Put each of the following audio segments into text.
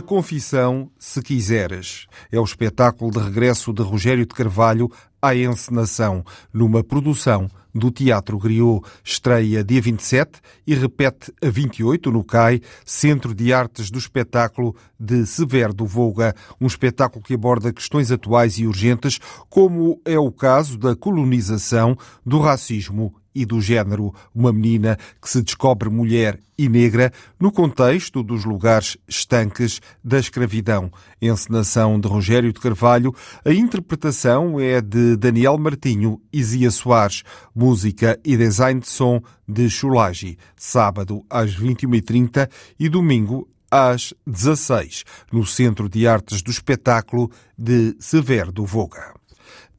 Confissão, se quiseres. É o espetáculo de regresso de Rogério de Carvalho à encenação, numa produção do Teatro Griot. Estreia dia 27 e repete a 28 no CAI, Centro de Artes do Espetáculo de Severo do Volga. Um espetáculo que aborda questões atuais e urgentes, como é o caso da colonização, do racismo e do género. Uma menina que se descobre mulher e negra no contexto dos lugares estanques da escravidão. Encenação de Rogério de Carvalho. A interpretação é de Daniel Martinho e Zia Soares. Música e design de som de Chulagi. Sábado às 21h30 e domingo às 16 no Centro de Artes do Espetáculo de Severo do Voga.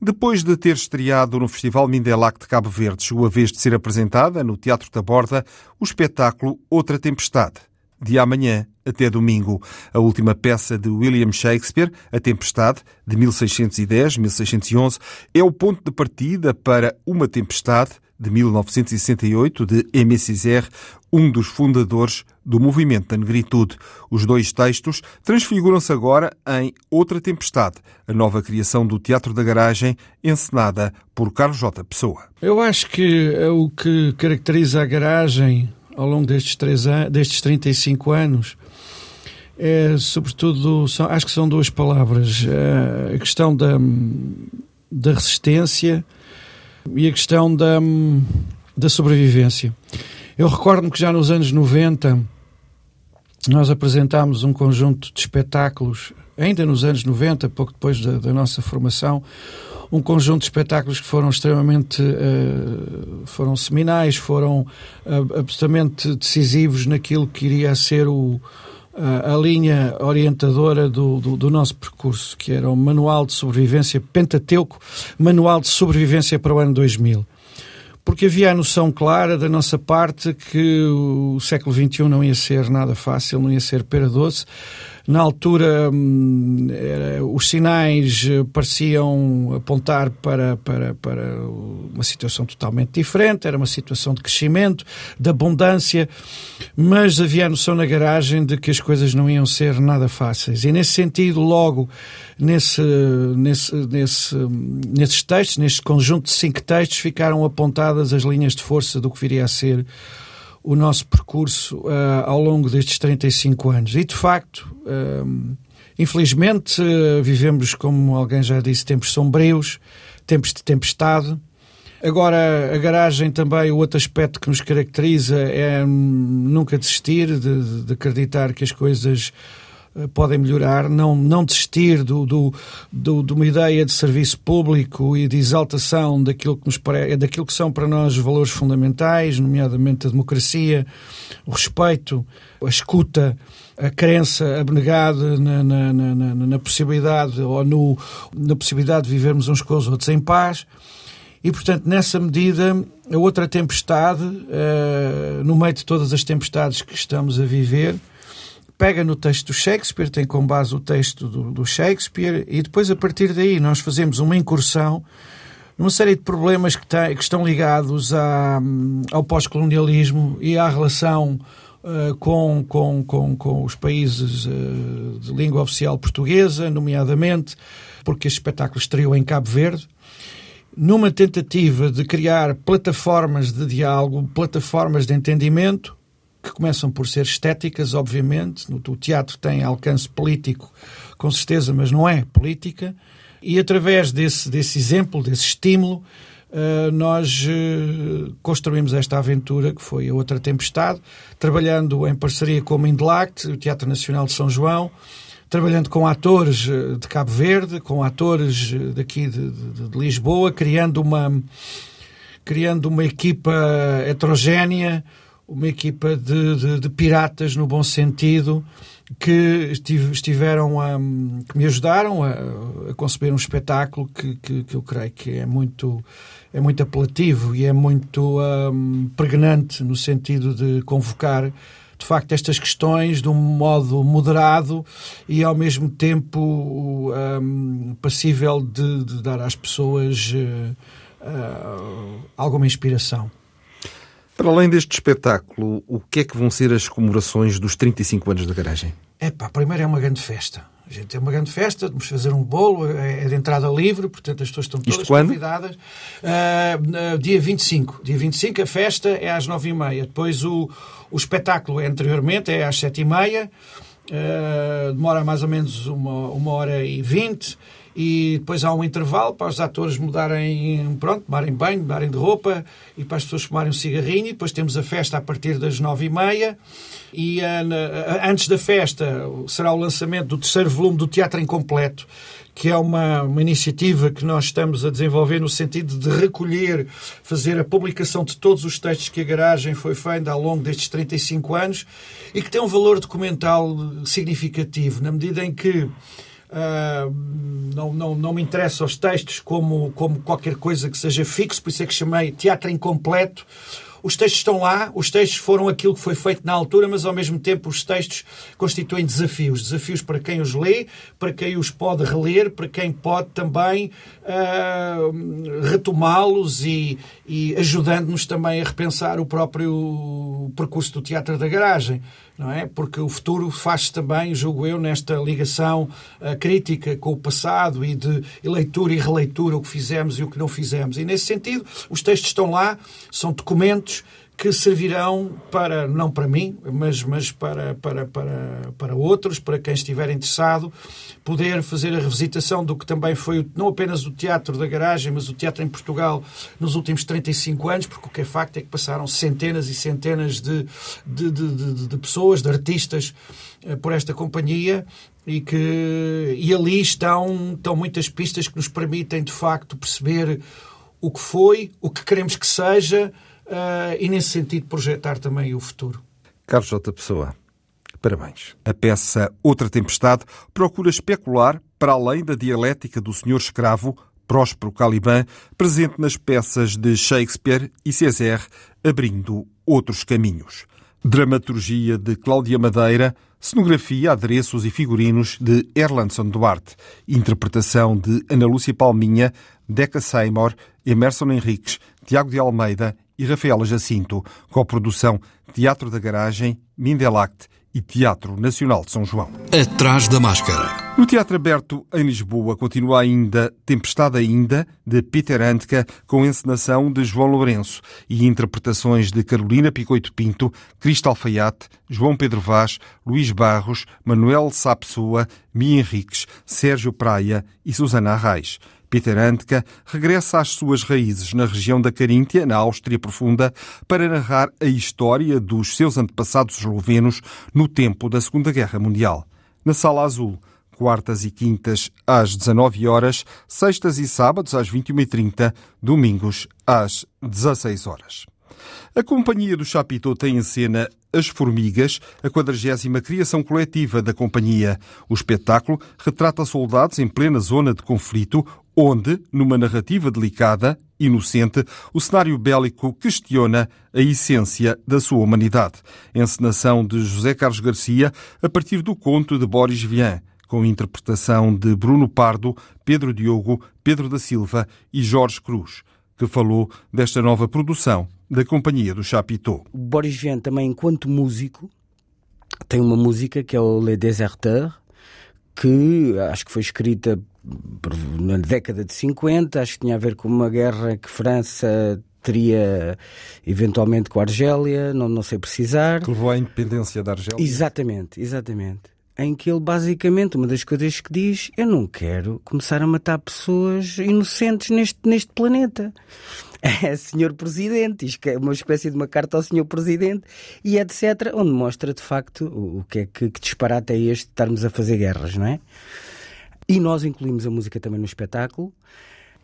Depois de ter estreado no Festival Mindelac de Cabo Verde, chegou a vez de ser apresentada no Teatro da Borda o espetáculo Outra Tempestade, de amanhã até domingo. A última peça de William Shakespeare, A Tempestade, de 1610-1611, é o ponto de partida para Uma Tempestade, de 1968, de Aimé um dos fundadores do movimento da negritude. Os dois textos transfiguram-se agora em Outra Tempestade, a nova criação do Teatro da Garagem, encenada por Carlos J. Pessoa. Eu acho que é o que caracteriza a garagem ao longo destes, três destes 35 anos é, sobretudo, são, acho que são duas palavras. É, a questão da, da resistência e a questão da, da sobrevivência. Eu recordo-me que já nos anos 90 nós apresentámos um conjunto de espetáculos, ainda nos anos 90, pouco depois da, da nossa formação, um conjunto de espetáculos que foram extremamente uh, foram seminais, foram uh, absolutamente decisivos naquilo que iria ser o, a linha orientadora do, do, do, nosso percurso, que era o Manual de Sobrevivência Pentateuco, Manual de Sobrevivência para o ano 2000. Porque havia a noção clara da nossa parte que o século XXI não ia ser nada fácil, não ia ser pera doce, na altura, hum, os sinais eh, pareciam apontar para, para, para uma situação totalmente diferente, era uma situação de crescimento, de abundância, mas havia a noção na garagem de que as coisas não iam ser nada fáceis. E nesse sentido, logo nesse, nesse, nesse, nesses textos, neste conjunto de cinco textos, ficaram apontadas as linhas de força do que viria a ser o nosso percurso uh, ao longo destes 35 anos. E, de facto, uh, infelizmente, uh, vivemos, como alguém já disse, tempos sombrios, tempos de tempestade. Agora, a garagem também, o outro aspecto que nos caracteriza é hum, nunca desistir de, de acreditar que as coisas podem melhorar, não, não desistir do, do, do, de uma ideia de serviço público e de exaltação daquilo que, nos daquilo que são para nós valores fundamentais, nomeadamente a democracia, o respeito, a escuta, a crença abnegada na, na, na, na, possibilidade ou no, na possibilidade de vivermos uns com os outros em paz. E, portanto, nessa medida, a outra tempestade, uh, no meio de todas as tempestades que estamos a viver, pega no texto do Shakespeare, tem como base o texto do, do Shakespeare, e depois, a partir daí, nós fazemos uma incursão numa série de problemas que, tem, que estão ligados ao pós-colonialismo e à relação uh, com, com, com, com, os países uh, de língua oficial portuguesa, nomeadamente porque este espetáculo estreou em Cabo Verde, numa tentativa de criar plataformas de diálogo, plataformas de entendimento, que começam por ser estéticas, obviamente. O teatro tem alcance político, com certeza, mas não é política. E através desse, desse exemplo, desse estímulo, uh, nós uh, construímos esta aventura, que foi a Outra Tempestade, trabalhando em parceria com o Mindelact, o Teatro Nacional de São João, trabalhando com atores eh, de Cabo Verde, com atores daqui de, de, de Lisboa, criando uma criando uma equipa heterogénea, uma equipa de, de, de piratas no bom sentido, que estiveram a, que me ajudaram a, a conceber um espetáculo que, que, que, eu creio que é muito é muito apelativo e é muito um, pregnante no sentido de convocar de facto estas questões de um modo moderado e ao mesmo tempo um, passível de, de, dar às pessoas uh, uh, alguma inspiração. Para além deste espetáculo, o que é que vão ser as comemorações dos 35 anos da garagem? É pá, primeiro é uma grande festa. A gente tem uma grande festa, vamos fazer um bolo, é, é de entrada livre, portanto as pessoas estão todas convidadas. Uh, uh, dia 25. Dia 25 a festa é às 9h30. Depois o, o espetáculo é anteriormente, é às 7h30. Uh, demora mais ou menos uma, uma hora e vinte e depois há um intervalo para os atores mudarem, pronto, tomarem banho, mudarem de roupa e para as pessoas fumarem um cigarrinho. E depois temos a festa a partir das nove e meia. E uh, antes da festa será o lançamento do terceiro volume do Teatro Incompleto, que é uma, uma iniciativa que nós estamos a desenvolver no sentido de recolher, fazer a publicação de todos os textos que a garagem foi feita ao longo destes 35 anos e que tem um valor documental significativo, na medida em que Uh, não, não, não me interessa os textos como, como qualquer coisa que seja fixo, por isso é que chamei teatro incompleto. Os textos estão lá, os textos foram aquilo que foi feito na altura, mas ao mesmo tempo os textos constituem desafios. Desafios para quem os lê, para quem os pode reler, para quem pode também uh, retomá-los e, e ajudando-nos também a repensar o próprio percurso do teatro da garagem não é? Porque o futuro faz também, julgo eu, nesta ligação uh, crítica com o passado e de leitura e releitura, o que fizemos e o que não fizemos. E nesse sentido, os textos estão lá, são documentos que servirão para, não para mim, mas, mas para, para, para, para outros, para quem estiver interessado, poder fazer a revisitação do que também foi não apenas o teatro da garagem, mas o teatro em Portugal nos últimos 35 anos, porque o que é facto é que passaram centenas e centenas de, de, de, de, de pessoas, de artistas, eh, por esta companhia e que e ali estão, estão muitas pistas que nos permitem de facto perceber o que foi, o que queremos que seja e, nesse sentido, projetar também o futuro. Carlos J. Pessoa, parabéns. A peça Outra Tempestade procura especular para além da dialética do senhor escravo Próspero Caliban, presente nas peças de Shakespeare e Césaire, abrindo outros caminhos. Dramaturgia de Cláudia Madeira, cenografia, adereços e figurinos de Erlandson Duarte, interpretação de Ana Lúcia Palminha, Deca Seymour, Emerson Henriques, Tiago de Almeida e Rafaela Jacinto, produção Teatro da Garagem, Mindelact e Teatro Nacional de São João. Atrás da máscara. No Teatro Aberto, em Lisboa, continua ainda Tempestade Ainda, de Peter Handke, com encenação de João Lourenço e interpretações de Carolina Picoito Pinto, Cristo Alfaiate, João Pedro Vaz, Luís Barros, Manuel Sapessoa, Mia Henriques, Sérgio Praia e Susana Arraes. Peter Handke regressa às suas raízes na região da Caríntia, na Áustria Profunda, para narrar a história dos seus antepassados eslovenos no tempo da Segunda Guerra Mundial. Na Sala Azul, quartas e quintas às 19 horas, sextas e sábados às 21h30, domingos às 16 horas. A Companhia do Chapitão tem em cena As Formigas, a quadragésima criação coletiva da companhia. O espetáculo retrata soldados em plena zona de conflito onde, numa narrativa delicada, inocente, o cenário bélico questiona a essência da sua humanidade. Encenação de José Carlos Garcia a partir do conto de Boris Vian, com interpretação de Bruno Pardo, Pedro Diogo, Pedro da Silva e Jorge Cruz, que falou desta nova produção da Companhia do Chapitão. Boris Vian também, enquanto músico, tem uma música que é o Les Deserteurs, que acho que foi escrita na década de 50, acho que tinha a ver com uma guerra que França teria eventualmente com a Argélia, não, não sei precisar. Que levou à independência da Argélia. Exatamente, exatamente. Em que ele basicamente, uma das coisas que diz, eu não quero começar a matar pessoas inocentes neste, neste planeta. É, senhor Presidente, isto é uma espécie de uma carta ao Senhor Presidente e etc., onde mostra de facto o, o que é que, que disparate é este de estarmos a fazer guerras, não é? E nós incluímos a música também no espetáculo.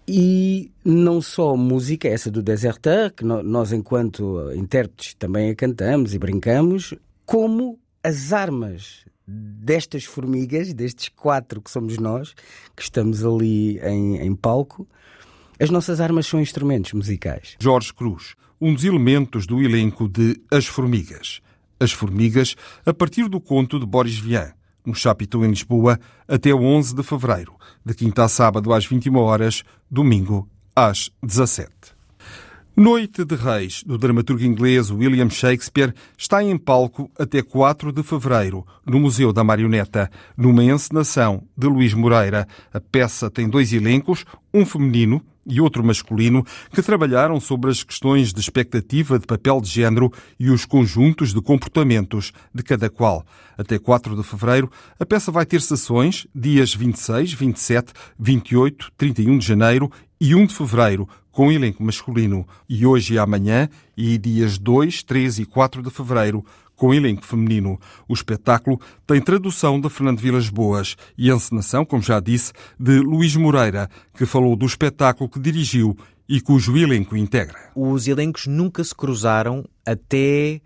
E não só música, essa do Deserteur, que nós, enquanto intérpretes, também a cantamos e brincamos, como as armas destas formigas, destes quatro que somos nós, que estamos ali em, em palco, as nossas armas são instrumentos musicais. Jorge Cruz, um dos elementos do elenco de As Formigas. As Formigas, a partir do conto de Boris Vian, no Chapitão em Lisboa, até o 11 de fevereiro, de quinta a sábado às 21 horas, domingo às 17. Noite de Reis, do dramaturgo inglês William Shakespeare, está em palco até 4 de fevereiro, no Museu da Marioneta, numa encenação de Luís Moreira. A peça tem dois elencos, um feminino e outro masculino, que trabalharam sobre as questões de expectativa de papel de género e os conjuntos de comportamentos de cada qual. Até 4 de fevereiro, a peça vai ter sessões dias 26, 27, 28, 31 de janeiro e 1 de fevereiro, com elenco masculino. E hoje e amanhã, e dias 2, 3 e 4 de fevereiro, com elenco feminino. O espetáculo tem tradução de Fernando Vilas Boas e encenação, como já disse, de Luís Moreira, que falou do espetáculo que dirigiu e cujo elenco integra. Os elencos nunca se cruzaram até,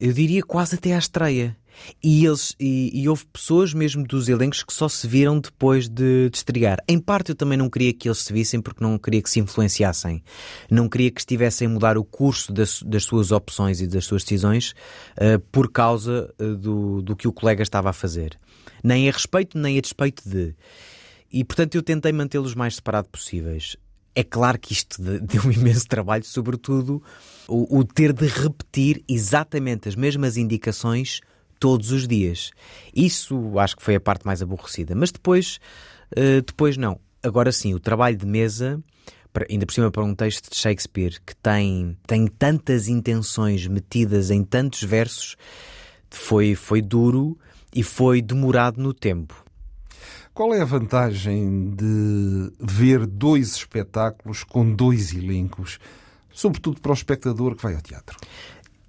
eu diria, quase até à estreia. E, eles, e, e, houve pessoas mesmo dos elencos que só se viram depois de, de, estrear. Em parte eu também não queria que eles se vissem porque não queria que se influenciassem. Não queria que estivessem a mudar o curso das, das suas opções e das suas decisões uh, por causa uh, do, do que o colega estava a fazer. Nem a respeito, nem a despeito de. E portanto eu tentei mantê-los mais separados possíveis. É claro que isto deu um imenso trabalho, sobretudo o, o ter de repetir exatamente as mesmas indicações todos os dias. Isso acho que foi a parte mais aborrecida. Mas depois, uh, depois não. Agora sim, o trabalho de mesa, ainda por cima para um texto de Shakespeare que tem, tem tantas intenções metidas em tantos versos, foi, foi duro e foi demorado no tempo. Qual é a vantagem de ver dois espetáculos com dois elencos, sobretudo para o espectador que vai ao teatro?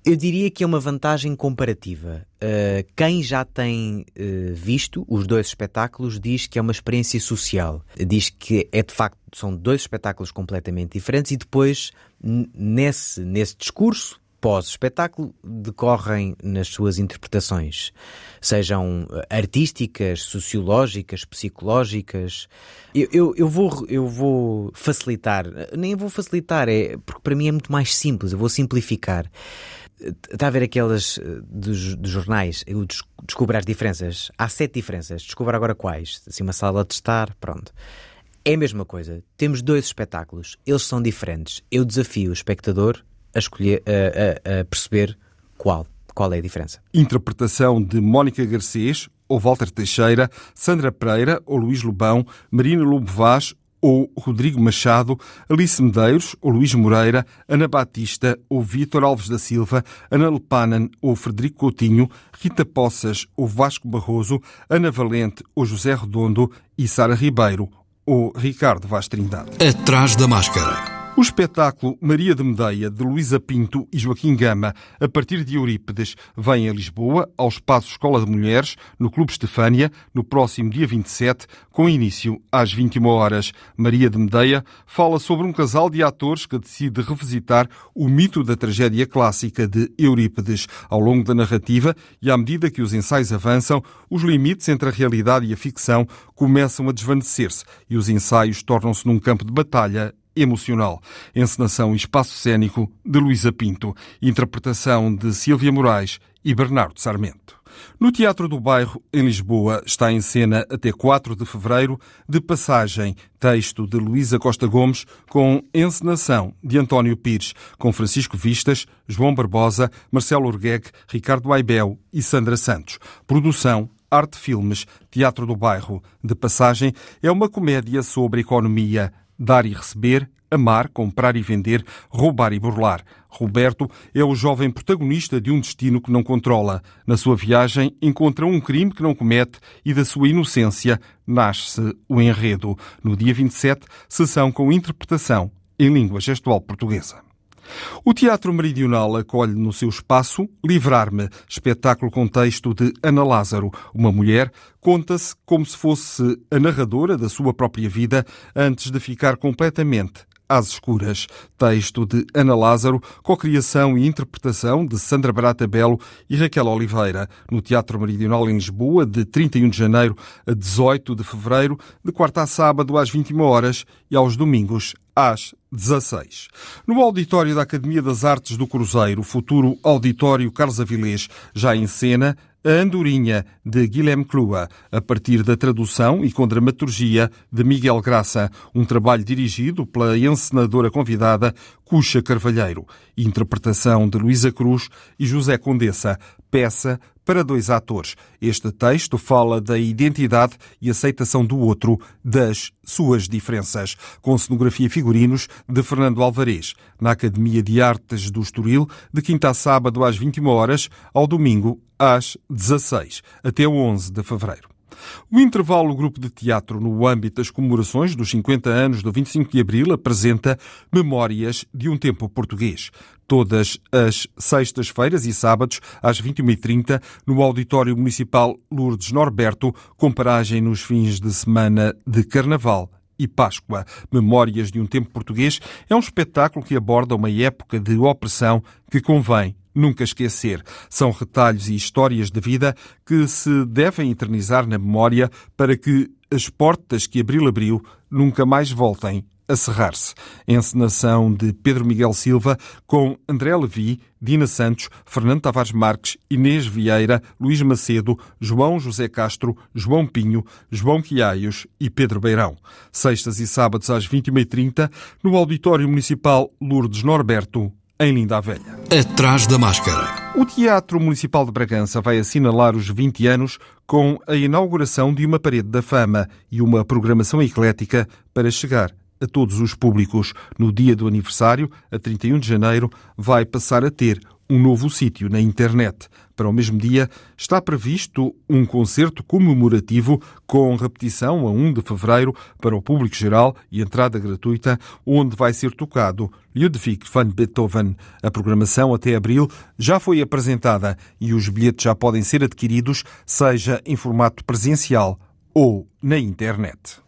Eu diria que é uma vantagem comparativa. Uh, quem já tem uh, visto os dois espetáculos diz que é uma experiência social. Diz que é de facto são dois espetáculos completamente diferentes e depois nesse nesse discurso pós-espetáculo decorrem nas suas interpretações, sejam eh, artísticas, sociológicas, psicológicas. Eu, eu, eu, vou, eu vou facilitar, nem vou facilitar, é porque para mim é muito mais simples, eu vou simplificar. Está a ver aquelas eh, dos, dos jornais, eu descubro as diferenças. Há sete diferenças, descubro agora quais. Assim, uma sala de estar, pronto. É a mesma coisa. Temos dois espetáculos, eles são diferentes. Eu desafio o espectador a escolher, a, a, a perceber qual, qual é a diferença. Interpretação de Mónica Garcês ou Walter Teixeira, Sandra Pereira ou Luís Lobão, Marina Lobo Vaz ou Rodrigo Machado, Alice Medeiros ou Luís Moreira, Ana Batista ou Vítor Alves da Silva, Ana Lepanan ou Frederico Coutinho, Rita Poças ou Vasco Barroso, Ana Valente ou José Redondo e Sara Ribeiro ou Ricardo Vaz Trindade. Atrás da máscara. O espetáculo Maria de Medeia, de Luísa Pinto e Joaquim Gama, a partir de Eurípedes, vem a Lisboa, ao Espaço Escola de Mulheres, no Clube Estefânia, no próximo dia 27, com início às 21 horas. Maria de Medeia fala sobre um casal de atores que decide revisitar o mito da tragédia clássica de Eurípedes. Ao longo da narrativa e à medida que os ensaios avançam, os limites entre a realidade e a ficção começam a desvanecer-se e os ensaios tornam-se num campo de batalha emocional. Encenação e espaço cênico de Luísa Pinto. Interpretação de Silvia Moraes e Bernardo Sarmento. No Teatro do Bairro, em Lisboa, está em cena até 4 de fevereiro, de passagem, texto de Luísa Costa Gomes, com encenação de António Pires, com Francisco Vistas, João Barbosa, Marcelo Urguegue, Ricardo Aibel e Sandra Santos. Produção Arte Filmes, Teatro do Bairro. De passagem, é uma comédia sobre economia, dar e receber, amar, comprar e vender, roubar e burlar. Roberto é o jovem protagonista de um destino que não controla. Na sua viagem, encontra um crime que não comete e da sua inocência nasce o enredo. No dia 27, sessão com interpretação em língua gestual portuguesa. O Teatro Meridional acolhe no seu espaço Livrar-me, espetáculo com texto de Ana Lázaro. Uma mulher conta-se como se fosse a narradora da sua própria vida antes de ficar completamente às Escuras, texto de Ana Lázaro, co-criação e interpretação de Sandra Barata Belo e Raquel Oliveira, no Teatro Meridional em Lisboa, de 31 de janeiro a 18 de fevereiro, de quarta a sábado às 21 horas e aos domingos às 16. No auditório da Academia das Artes do Cruzeiro, futuro auditório Carlos Avilés, já em cena, a Andorinha, de Guilherme Clua, a partir da tradução e com dramaturgia de Miguel Graça, um trabalho dirigido pela encenadora convidada Cuxa Carvalheiro, interpretação de Luísa Cruz e José Condessa, peça para dois atores. Este texto fala da identidade e aceitação do outro, das suas diferenças, com cenografia e figurinos de Fernando Alvarez, na Academia de Artes do Estoril, de quinta a sábado às 21 horas, ao domingo às 16, até o 11 de fevereiro. O intervalo Grupo de Teatro, no âmbito das comemorações dos 50 anos do 25 de Abril, apresenta Memórias de um Tempo Português. Todas as sextas-feiras e sábados, às 21h30, no Auditório Municipal Lourdes Norberto, com paragem nos fins de semana de Carnaval e Páscoa. Memórias de um Tempo Português é um espetáculo que aborda uma época de opressão que convém nunca esquecer. São retalhos e histórias de vida que se devem eternizar na memória para que as portas que Abril abriu nunca mais voltem a cerrar-se. Encenação de Pedro Miguel Silva com André Levi, Dina Santos, Fernando Tavares Marques, Inês Vieira, Luís Macedo, João José Castro, João Pinho, João Quiaios e Pedro Beirão. Sextas e sábados às 21h30 no Auditório Municipal Lourdes Norberto, em Linda a Velha. Atrás da máscara. O Teatro Municipal de Bragança vai assinalar os 20 anos com a inauguração de uma parede da fama e uma programação eclética para chegar a todos os públicos. No dia do aniversário, a 31 de janeiro, vai passar a ter um novo sítio na internet. Para o mesmo dia, está previsto um concerto comemorativo com repetição a 1 de fevereiro para o público geral e entrada gratuita, onde vai ser tocado Ludwig van Beethoven. A programação até abril já foi apresentada e os bilhetes já podem ser adquiridos, seja em formato presencial ou na internet.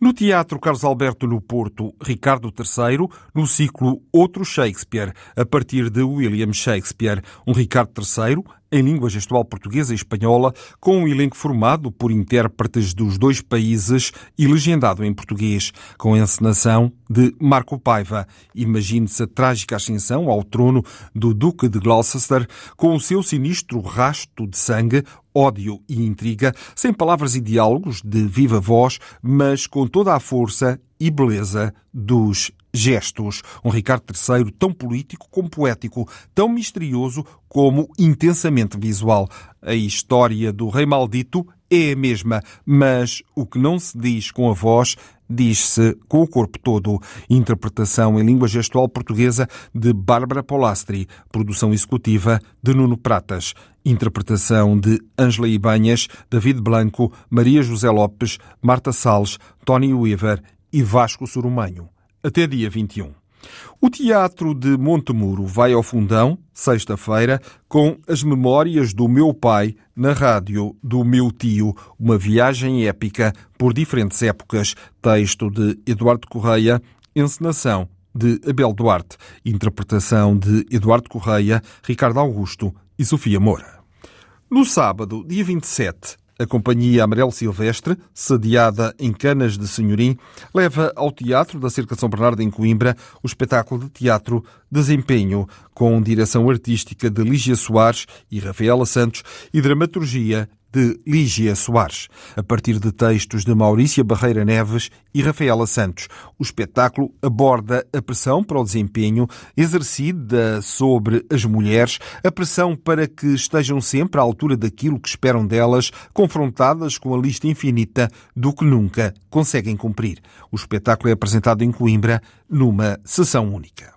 No Teatro Carlos Alberto no Porto, Ricardo III, no ciclo Outro Shakespeare, a partir de William Shakespeare, um Ricardo III em língua gestual portuguesa e espanhola, com um elenco formado por intérpretes dos dois países e legendado em português, com a encenação de Marco Paiva. Imagine-se a trágica ascensão ao trono do Duque de Gloucester, com o seu sinistro rasto de sangue, ódio e intriga, sem palavras e diálogos de viva voz, mas com toda a força e beleza dos gestos. Um Ricardo III tão político como poético, tão misterioso como intensamente visual. A história do Rei Maldito é a mesma, mas o que não se diz com a voz diz-se com o corpo todo. Interpretação em língua gestual portuguesa de Bárbara Polastri, produção executiva de Nuno Pratas. Interpretação de Ângela Ibanhas, David Blanco, Maria José Lopes, Marta Salles, Tony Weaver e Vasco Surumanho até dia 21. O Teatro de Montemuro vai ao fundão, sexta-feira, com as memórias do meu pai na rádio do meu tio, uma viagem épica por diferentes épocas. Texto de Eduardo Correia, encenação de Abel Duarte, interpretação de Eduardo Correia, Ricardo Augusto e Sofia Moura. No sábado, dia 27, a Companhia Amarelo Silvestre, sediada em Canas de Senhorim, leva ao Teatro da Cerca São Bernardo em Coimbra o espetáculo de teatro Desempenho, com direção artística de Lígia Soares e Rafaela Santos e dramaturgia de Lígia Soares, a partir de textos de Maurícia Barreira Neves e Rafaela Santos. O espetáculo aborda a pressão para o desempenho exercida sobre as mulheres, a pressão para que estejam sempre à altura daquilo que esperam delas, confrontadas com a lista infinita do que nunca conseguem cumprir. O espetáculo é apresentado em Coimbra numa sessão única.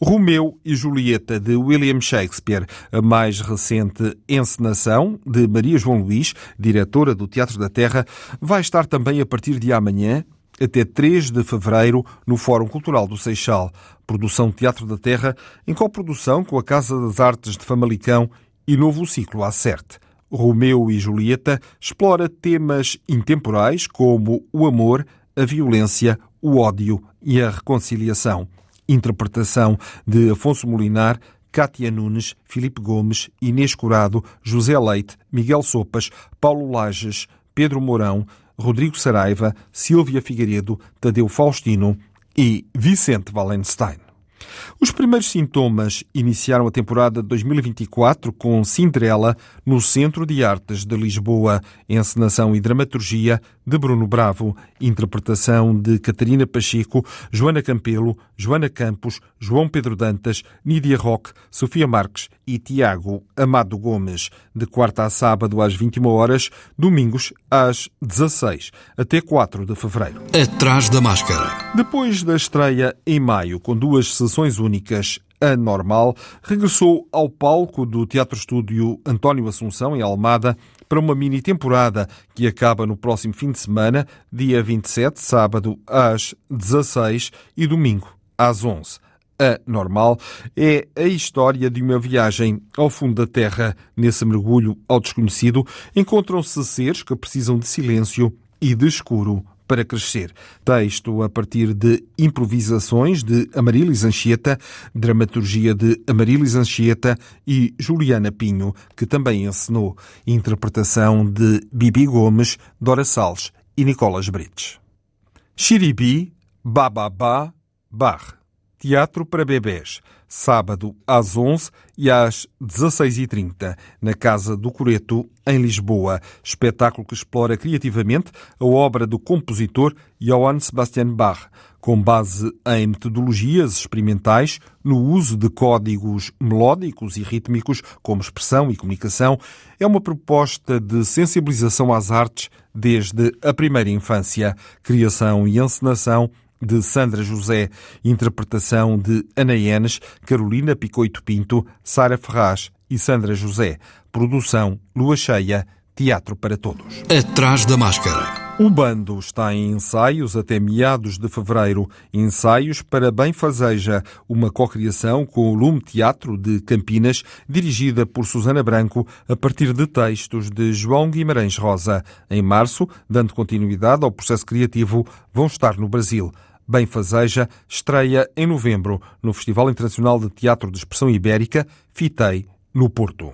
Romeu e Julieta, de William Shakespeare, a mais recente encenação de Maria João Luís, diretora do Teatro da Terra, vai estar também a partir de amanhã até 3 de fevereiro no Fórum Cultural do Seixal. Produção Teatro da Terra em coprodução com a Casa das Artes de Famalicão e Novo Ciclo Acerte. Romeu e Julieta explora temas intemporais como o amor, a violência, o ódio e a reconciliação. Interpretação de Afonso Molinar, Cátia Nunes, Filipe Gomes, Inês Curado, José Leite, Miguel Sopas, Paulo Lages, Pedro Mourão, Rodrigo Saraiva, Silvia Figueiredo, Tadeu Faustino e Vicente Wallenstein. Os primeiros sintomas iniciaram a temporada de 2024 com Cinderela no Centro de Artes de Lisboa, encenação e dramaturgia de Bruno Bravo, interpretação de Catarina Pacheco, Joana Campelo, Joana Campos, João Pedro Dantas, Nídia Roque, Sofia Marques e Tiago Amado Gomes, de quarta a sábado às 21 horas, domingos às 16 até 4 de fevereiro. Atrás da máscara. Depois da estreia em maio, com duas sessões únicas, a Normal regressou ao palco do Teatro Estúdio António Assunção, em Almada, para uma mini temporada que acaba no próximo fim de semana, dia 27, sábado às 16 e domingo às 11. A Normal é a história de uma viagem ao fundo da Terra. Nesse mergulho ao desconhecido, encontram-se seres que precisam de silêncio e de escuro para crescer. Texto a partir de improvisações de Amarilis Anchieta, dramaturgia de Amarilis Anchieta e Juliana Pinho, que também encenou. Interpretação de Bibi Gomes, Dora Salles e Nicolas Brites. Xiribi, Bababá, Bar. Teatro para bebés, sábado às 11 e às 16h30, na Casa do Coreto, em Lisboa. Espetáculo que explora criativamente a obra do compositor Johann Sebastian Bach, com base em metodologias experimentais no uso de códigos melódicos e rítmicos como expressão e comunicação. É uma proposta de sensibilização às artes desde a primeira infância, criação e encenação de Sandra José, interpretação de Ana Enes, Carolina Picoito Pinto, Sara Ferraz e Sandra José. Produção Lua Cheia, Teatro para Todos. Atrás da máscara. O bando está em ensaios até meados de fevereiro. Ensaios para Benfazeja, uma cocriação com o Lume Teatro de Campinas, dirigida por Susana Branco, a partir de textos de João Guimarães Rosa. Em março, dando continuidade ao processo criativo, vão estar no Brasil. Benfazeja estreia em novembro no Festival Internacional de Teatro de Expressão Ibérica, FITEI, no Porto.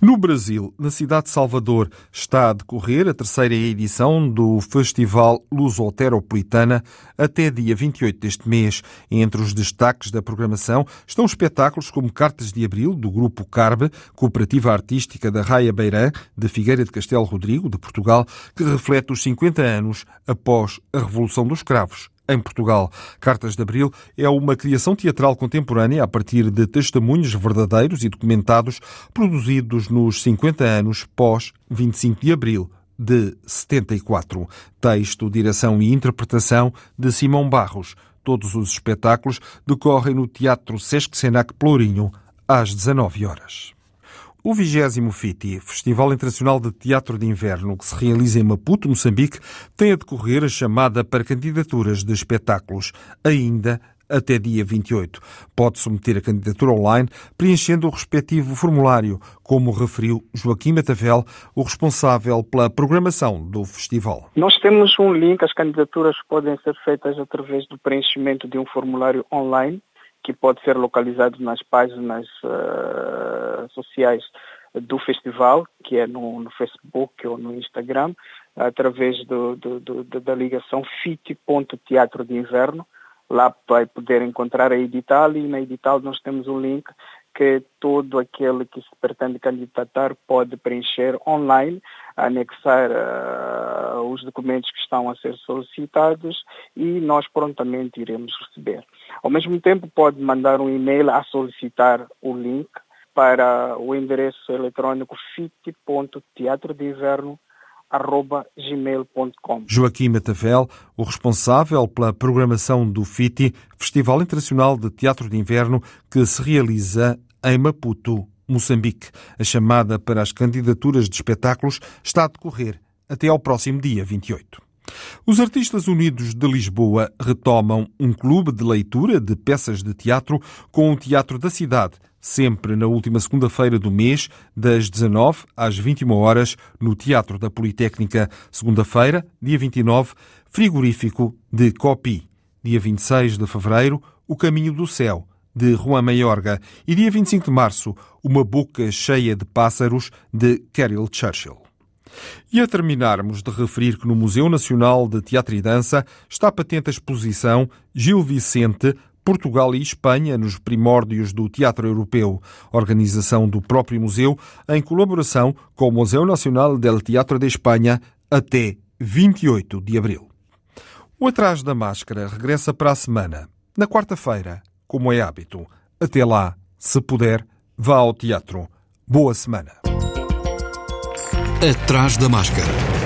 No Brasil, na cidade de Salvador, está a decorrer a terceira edição do Festival Lusoteropolitana até dia 28 deste mês. Entre os destaques da programação estão espetáculos como Cartas de Abril, do Grupo Carbe, Cooperativa Artística da Raia Beirã, de Figueira de Castelo Rodrigo, de Portugal, que reflete os 50 anos após a Revolução dos Cravos em Portugal. Cartas de Abril é uma criação teatral contemporânea a partir de testemunhos verdadeiros e documentados produzidos nos 50 anos pós 25 de Abril de 74. Texto, direção e interpretação de Simão Barros. Todos os espetáculos decorrem no Teatro Sesc Senac Plourinho às 19 horas. O 20 FITI, Festival Internacional de Teatro de Inverno, que se realiza em Maputo, Moçambique, tem a decorrer a chamada para candidaturas de espetáculos, ainda até dia 28. Pode submeter a candidatura online preenchendo o respectivo formulário, como referiu Joaquim Matavel, o responsável pela programação do festival. Nós temos um link, as candidaturas podem ser feitas através do preenchimento de um formulário online que pode ser localizado nas páginas uh, sociais do festival, que é no, no, Facebook ou no Instagram, através do, do, do, da ligação fit.teatro de inverno. Lá vai poder encontrar a edital e na edital nós temos um link que todo aquele que se pretende candidatar pode preencher online, anexar uh, os documentos que estão a ser solicitados e nós prontamente iremos receber. Ao mesmo tempo, pode mandar um e-mail a solicitar o link para o endereço eletrônico fit.teatrodeinverno.gmail.com Joaquim Matavel, o responsável pela programação do FITI, Festival Internacional de Teatro de Inverno, que se realiza em Maputo, Moçambique. A chamada para as candidaturas de espetáculos está a decorrer até ao próximo dia 28. Os Artistas Unidos de Lisboa retomam um clube de leitura de peças de teatro com o Teatro da Cidade, sempre na última segunda-feira do mês, das 19 às 21 horas, no Teatro da Politécnica. Segunda-feira, dia 29, Frigorífico de Copi. Dia 26 de fevereiro, O Caminho do Céu, de Juan Mayorga. E dia 25 de março, Uma Boca Cheia de Pássaros, de Carol Churchill. E a terminarmos de referir que no Museu Nacional de Teatro e Dança está patente a exposição Gil Vicente, Portugal e Espanha nos primórdios do teatro europeu, organização do próprio museu em colaboração com o Museu Nacional del Teatro de Espanha até 28 de abril. O Atrás da Máscara regressa para a semana, na quarta-feira, como é hábito. Até lá, se puder, vá ao teatro. Boa semana. Atrás da Máscara.